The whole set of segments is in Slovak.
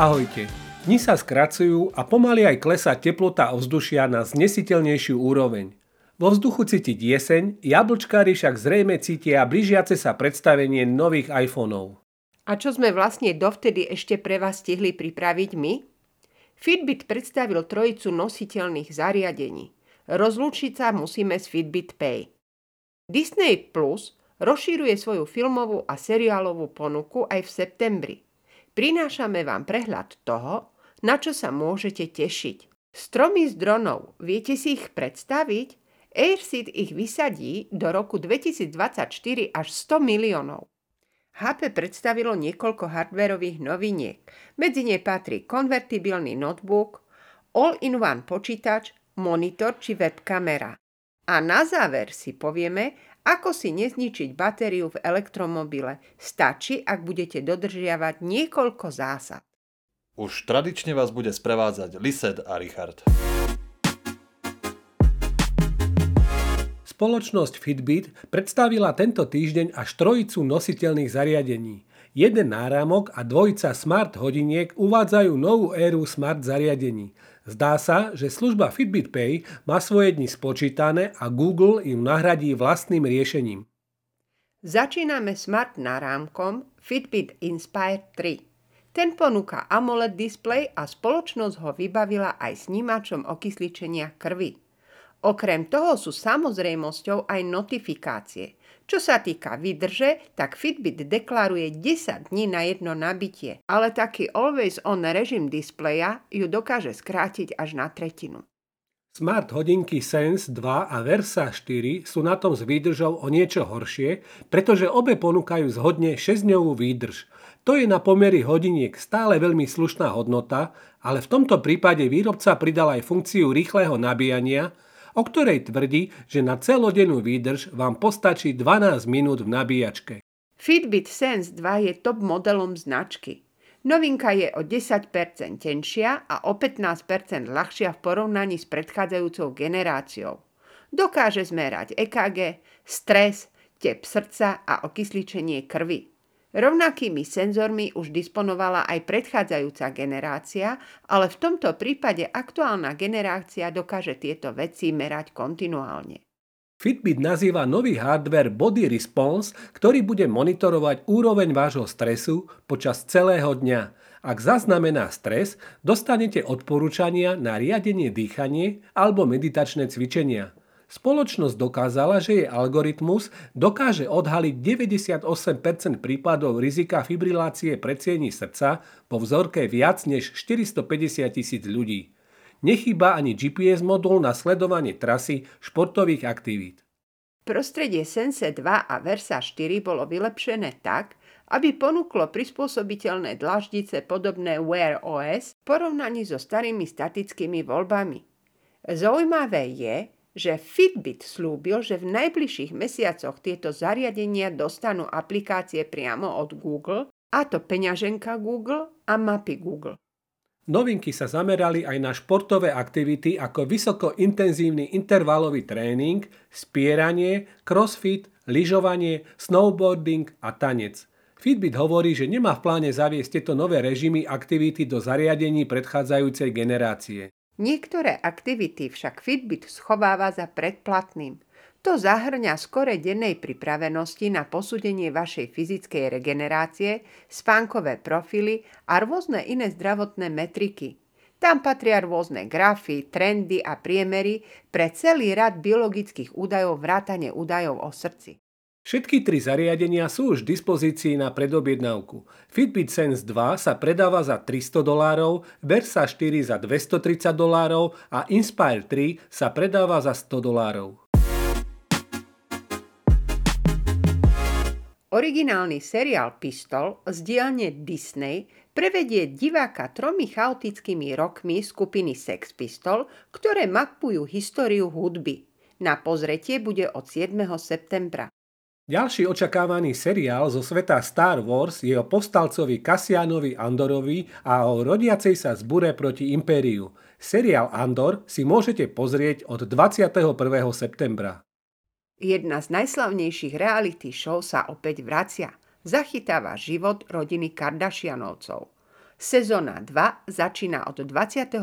Ahojte. Dni sa skracujú a pomaly aj klesá teplota ovzdušia na znesiteľnejšiu úroveň. Vo vzduchu cítiť jeseň, jablčkári však zrejme cítia blížiace sa predstavenie nových iPhoneov. A čo sme vlastne dovtedy ešte pre vás stihli pripraviť my? Fitbit predstavil trojicu nositeľných zariadení. Rozlúčiť sa musíme s Fitbit Pay. Disney Plus rozšíruje svoju filmovú a seriálovú ponuku aj v septembri. Prinášame vám prehľad toho, na čo sa môžete tešiť. Stromy z dronov, viete si ich predstaviť? Airseed ich vysadí do roku 2024 až 100 miliónov. HP predstavilo niekoľko hardverových noviniek. Medzi ne patrí konvertibilný notebook, all-in-one počítač, monitor či webkamera. A na záver si povieme, ako si nezničiť batériu v elektromobile? Stačí, ak budete dodržiavať niekoľko zásad. Už tradične vás bude sprevádzať Lised a Richard. Spoločnosť Fitbit predstavila tento týždeň až trojicu nositeľných zariadení. Jeden náramok a dvojica smart hodiniek uvádzajú novú éru smart zariadení. Zdá sa, že služba Fitbit Pay má svoje dni spočítané a Google im nahradí vlastným riešením. Začíname smart nárámkom Fitbit Inspire 3. Ten ponúka AMOLED display a spoločnosť ho vybavila aj snímačom okysličenia krvi. Okrem toho sú samozrejmosťou aj notifikácie. Čo sa týka výdrže, tak Fitbit deklaruje 10 dní na jedno nabitie, ale taký always on režim displeja ju dokáže skrátiť až na tretinu. Smart hodinky Sense 2 a Versa 4 sú na tom s výdržou o niečo horšie, pretože obe ponúkajú zhodne 6-dňovú výdrž. To je na pomery hodiniek stále veľmi slušná hodnota, ale v tomto prípade výrobca pridal aj funkciu rýchleho nabíjania, o ktorej tvrdí, že na celodennú výdrž vám postačí 12 minút v nabíjačke. Fitbit Sense 2 je top modelom značky. Novinka je o 10% tenšia a o 15% ľahšia v porovnaní s predchádzajúcou generáciou. Dokáže zmerať EKG, stres, tep srdca a okysličenie krvi. Rovnakými senzormi už disponovala aj predchádzajúca generácia, ale v tomto prípade aktuálna generácia dokáže tieto veci merať kontinuálne. Fitbit nazýva nový hardware Body Response, ktorý bude monitorovať úroveň vášho stresu počas celého dňa. Ak zaznamená stres, dostanete odporúčania na riadenie dýchanie alebo meditačné cvičenia. Spoločnosť dokázala, že jej algoritmus dokáže odhaliť 98% prípadov rizika fibrilácie predsiení srdca po vzorke viac než 450 tisíc ľudí. Nechýba ani GPS modul na sledovanie trasy športových aktivít. Prostredie Sense 2 a Versa 4 bolo vylepšené tak, aby ponúklo prispôsobiteľné dlaždice podobné Wear OS v porovnaní so starými statickými voľbami. Zaujímavé je, že Fitbit slúbil, že v najbližších mesiacoch tieto zariadenia dostanú aplikácie priamo od Google, a to peňaženka Google a mapy Google. Novinky sa zamerali aj na športové aktivity ako vysokointenzívny intervalový tréning, spieranie, crossfit, lyžovanie, snowboarding a tanec. Fitbit hovorí, že nemá v pláne zaviesť tieto nové režimy aktivity do zariadení predchádzajúcej generácie. Niektoré aktivity však Fitbit schováva za predplatným. To zahrňa skore dennej pripravenosti na posúdenie vašej fyzickej regenerácie, spánkové profily a rôzne iné zdravotné metriky. Tam patria rôzne grafy, trendy a priemery pre celý rad biologických údajov vrátane údajov o srdci. Všetky tri zariadenia sú už v dispozícii na predobjednávku. Fitbit Sense 2 sa predáva za 300 dolárov, Versa 4 za 230 dolárov a Inspire 3 sa predáva za 100 dolárov. Originálny seriál Pistol z dielne Disney prevedie diváka tromi chaotickými rokmi skupiny Sex Pistol, ktoré mapujú históriu hudby. Na pozretie bude od 7. septembra. Ďalší očakávaný seriál zo sveta Star Wars je o povstalcovi Kasianovi Andorovi a o rodiacej sa zbure proti impériu. Seriál Andor si môžete pozrieť od 21. septembra. Jedna z najslavnejších reality show sa opäť vracia. Zachytáva život rodiny Kardashianovcov. Sezóna 2 začína od 22.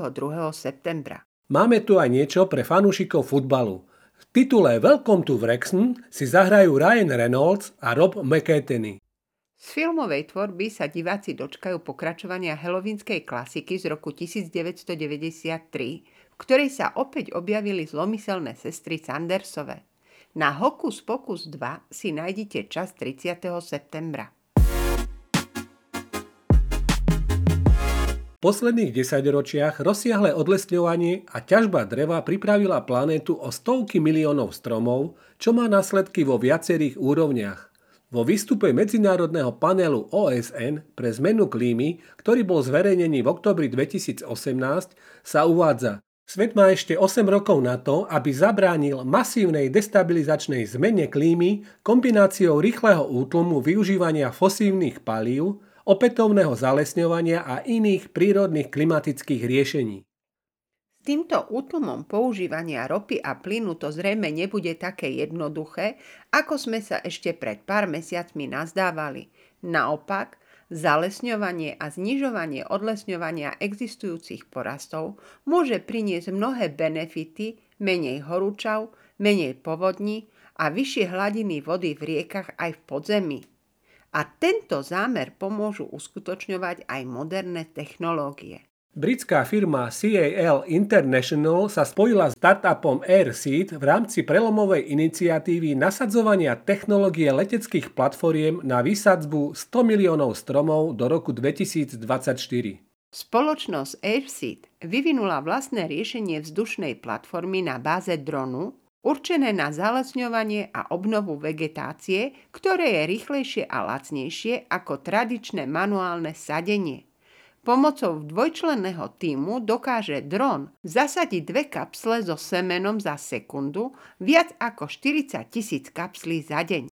septembra. Máme tu aj niečo pre fanúšikov futbalu. V titule Welcome to Wrexham si zahrajú Ryan Reynolds a Rob McEntany. Z filmovej tvorby sa diváci dočkajú pokračovania helovinskej klasiky z roku 1993, v ktorej sa opäť objavili zlomyselné sestry Sandersove. Na Hokus Pokus 2 si nájdete čas 30. septembra. V posledných desaťročiach rozsiahle odlesňovanie a ťažba dreva pripravila planétu o stovky miliónov stromov, čo má následky vo viacerých úrovniach. Vo výstupe Medzinárodného panelu OSN pre zmenu klímy, ktorý bol zverejnený v oktobri 2018, sa uvádza Svet má ešte 8 rokov na to, aby zabránil masívnej destabilizačnej zmene klímy kombináciou rýchleho útlumu využívania fosívnych palív, opätovného zalesňovania a iných prírodných klimatických riešení týmto útlmom používania ropy a plynu to zrejme nebude také jednoduché, ako sme sa ešte pred pár mesiacmi nazdávali. Naopak, zalesňovanie a znižovanie odlesňovania existujúcich porastov môže priniesť mnohé benefity, menej horúčav, menej povodní a vyššie hladiny vody v riekach aj v podzemí. A tento zámer pomôžu uskutočňovať aj moderné technológie. Britská firma CAL International sa spojila s startupom Airseed v rámci prelomovej iniciatívy nasadzovania technológie leteckých platformiem na výsadzbu 100 miliónov stromov do roku 2024. Spoločnosť Airseed vyvinula vlastné riešenie vzdušnej platformy na báze dronu, určené na zalesňovanie a obnovu vegetácie, ktoré je rýchlejšie a lacnejšie ako tradičné manuálne sadenie. Pomocou dvojčlenného týmu dokáže dron zasadiť dve kapsle so semenom za sekundu, viac ako 40 tisíc kapslí za deň.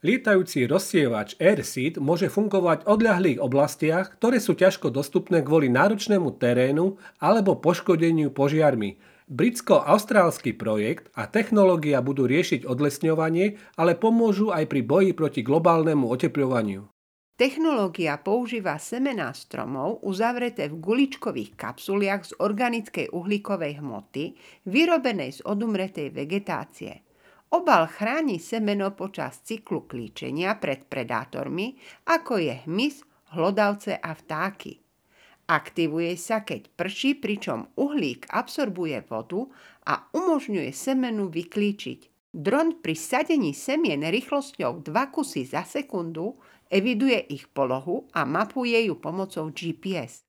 Lietajúci rozsievač AirSeed môže fungovať v odľahlých oblastiach, ktoré sú ťažko dostupné kvôli náročnému terénu alebo poškodeniu požiarmi. Britsko-austrálsky projekt a technológia budú riešiť odlesňovanie, ale pomôžu aj pri boji proti globálnemu oteplovaniu. Technológia používa semená stromov uzavreté v guličkových kapsuliach z organickej uhlíkovej hmoty, vyrobenej z odumretej vegetácie. Obal chráni semeno počas cyklu klíčenia pred predátormi, ako je hmyz, hlodavce a vtáky. Aktivuje sa, keď prší, pričom uhlík absorbuje vodu a umožňuje semenu vyklíčiť. Dron pri sadení semien rýchlosťou 2 kusy za sekundu eviduje ich polohu a mapuje ju pomocou GPS.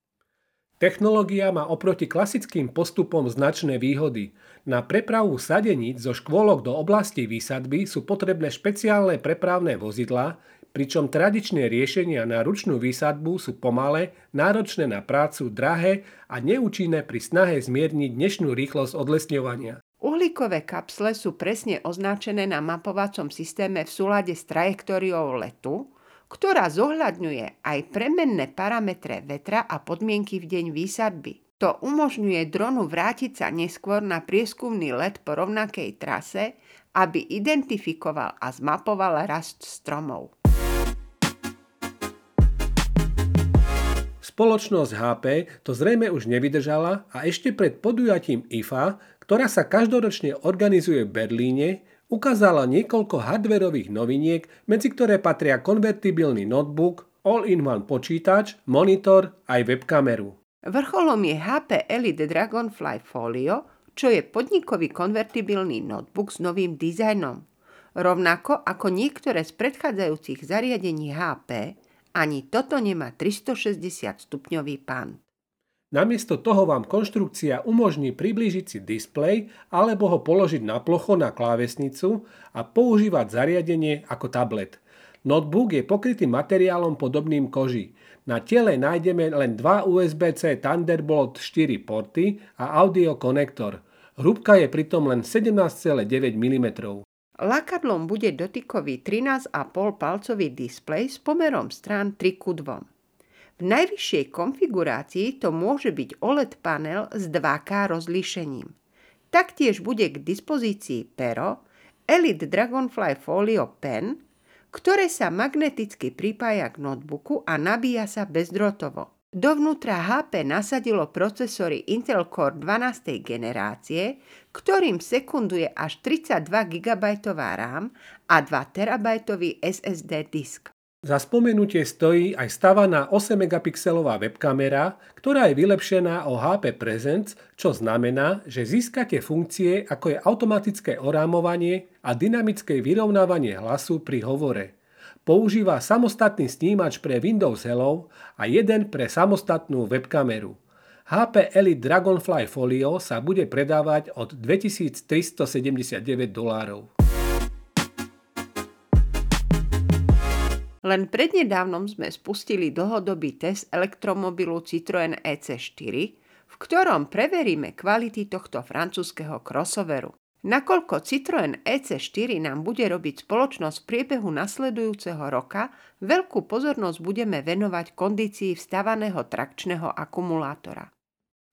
Technológia má oproti klasickým postupom značné výhody. Na prepravu sadeníc zo škôlok do oblasti výsadby sú potrebné špeciálne prepravné vozidlá, pričom tradičné riešenia na ručnú výsadbu sú pomalé, náročné na prácu, drahé a neúčinné pri snahe zmierniť dnešnú rýchlosť odlesňovania. Uhlíkové kapsle sú presne označené na mapovacom systéme v súlade s trajektóriou letu, ktorá zohľadňuje aj premenné parametre vetra a podmienky v deň výsadby. To umožňuje dronu vrátiť sa neskôr na prieskumný let po rovnakej trase, aby identifikoval a zmapoval rast stromov. Spoločnosť HP to zrejme už nevydržala a ešte pred podujatím IFA, ktorá sa každoročne organizuje v Berlíne, ukázala niekoľko hardverových noviniek, medzi ktoré patria konvertibilný notebook, all-in-one počítač, monitor aj webkameru. Vrcholom je HP Elite Dragonfly Folio, čo je podnikový konvertibilný notebook s novým dizajnom. Rovnako ako niektoré z predchádzajúcich zariadení HP, ani toto nemá 360 stupňový pán. Namiesto toho vám konštrukcia umožní priblížiť si displej alebo ho položiť na plocho na klávesnicu a používať zariadenie ako tablet. Notebook je pokrytý materiálom podobným koži. Na tele nájdeme len dva USB-C Thunderbolt 4 porty a audio konektor. Hrúbka je pritom len 17,9 mm. Lakadlom bude dotykový 13,5 palcový displej s pomerom strán 3 k 2. V najvyššej konfigurácii to môže byť OLED panel s 2K rozlíšením. Taktiež bude k dispozícii pero Elite Dragonfly Folio Pen, ktoré sa magneticky pripája k notebooku a nabíja sa bezdrotovo. Dovnútra HP nasadilo procesory Intel Core 12. generácie, ktorým sekunduje až 32 GB RAM a 2 TB SSD disk. Za spomenutie stojí aj stavaná 8 megapixelová webkamera, ktorá je vylepšená o HP Presence, čo znamená, že získate funkcie ako je automatické orámovanie a dynamické vyrovnávanie hlasu pri hovore. Používa samostatný snímač pre Windows Hello a jeden pre samostatnú webkameru. HP Elite Dragonfly Folio sa bude predávať od 2379 dolárov. Len prednedávnom sme spustili dlhodobý test elektromobilu Citroën EC4, v ktorom preveríme kvality tohto francúzského crossoveru. Nakoľko Citroën EC4 nám bude robiť spoločnosť v priebehu nasledujúceho roka, veľkú pozornosť budeme venovať kondícii vstavaného trakčného akumulátora.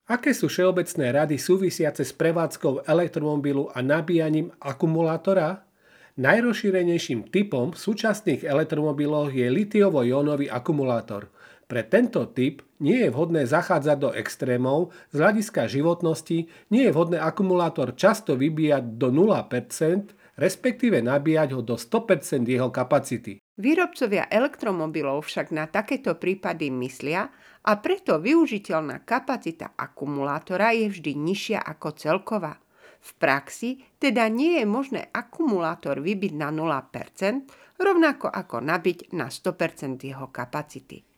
Aké sú všeobecné rady súvisiace s prevádzkou elektromobilu a nabíjaním akumulátora? Najrozšírenejším typom v súčasných elektromobiloch je litiovo-jónový akumulátor – pre tento typ nie je vhodné zachádzať do extrémov, z hľadiska životnosti nie je vhodné akumulátor často vybíjať do 0%, respektíve nabíjať ho do 100% jeho kapacity. Výrobcovia elektromobilov však na takéto prípady myslia a preto využiteľná kapacita akumulátora je vždy nižšia ako celková. V praxi teda nie je možné akumulátor vybiť na 0%, rovnako ako nabiť na 100% jeho kapacity.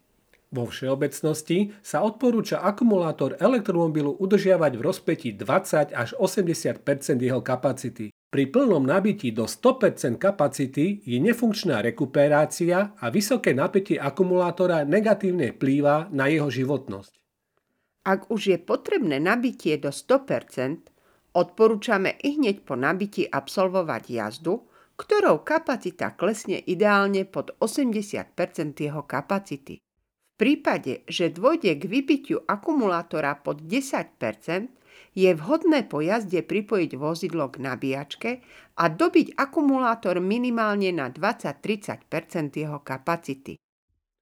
Vo všeobecnosti sa odporúča akumulátor elektromobilu udržiavať v rozpetí 20 až 80 jeho kapacity. Pri plnom nabití do 100% kapacity je nefunkčná rekuperácia a vysoké napätie akumulátora negatívne vplýva na jeho životnosť. Ak už je potrebné nabitie do 100 odporúčame i hneď po nabití absolvovať jazdu, ktorou kapacita klesne ideálne pod 80% jeho kapacity prípade, že dôjde k vybitiu akumulátora pod 10% je vhodné po jazde pripojiť vozidlo k nabíjačke a dobiť akumulátor minimálne na 20-30% jeho kapacity.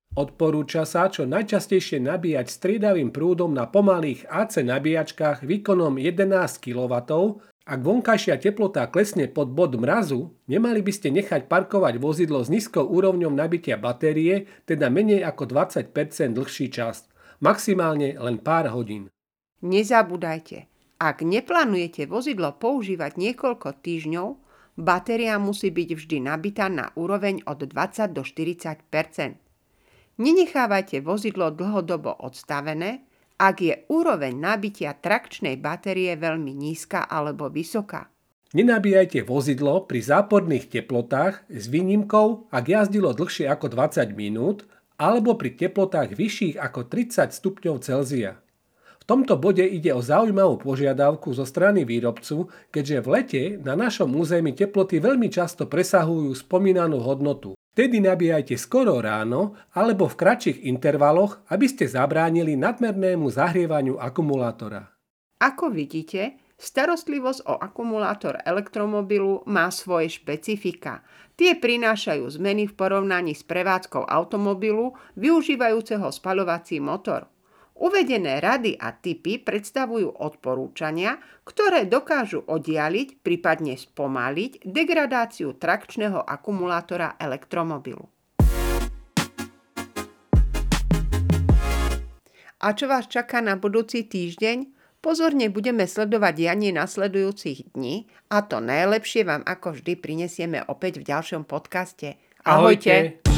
Odporúča sa čo najčastejšie nabíjať striedavým prúdom na pomalých AC nabíjačkách výkonom 11 kW ak vonkajšia teplota klesne pod bod mrazu, nemali by ste nechať parkovať vozidlo s nízkou úrovňou nabitia batérie, teda menej ako 20% dlhší čas, maximálne len pár hodín. Nezabúdajte, ak neplánujete vozidlo používať niekoľko týždňov, batéria musí byť vždy nabitá na úroveň od 20 do 40% Nenechávajte vozidlo dlhodobo odstavené, ak je úroveň nabitia trakčnej batérie veľmi nízka alebo vysoká. Nenabíjajte vozidlo pri záporných teplotách s výnimkou, ak jazdilo dlhšie ako 20 minút alebo pri teplotách vyšších ako 30 stupňov Celzia. V tomto bode ide o zaujímavú požiadavku zo strany výrobcu, keďže v lete na našom území teploty veľmi často presahujú spomínanú hodnotu. Vtedy nabíjajte skoro ráno alebo v kratších intervaloch, aby ste zabránili nadmernému zahrievaniu akumulátora. Ako vidíte, starostlivosť o akumulátor elektromobilu má svoje špecifika. Tie prinášajú zmeny v porovnaní s prevádzkou automobilu využívajúceho spaľovací motor. Uvedené rady a typy predstavujú odporúčania, ktoré dokážu oddialiť, prípadne spomaliť degradáciu trakčného akumulátora elektromobilu. A čo vás čaká na budúci týždeň? Pozorne budeme sledovať dianie nasledujúcich dní a to najlepšie vám ako vždy prinesieme opäť v ďalšom podcaste. Ahojte! Ahojte.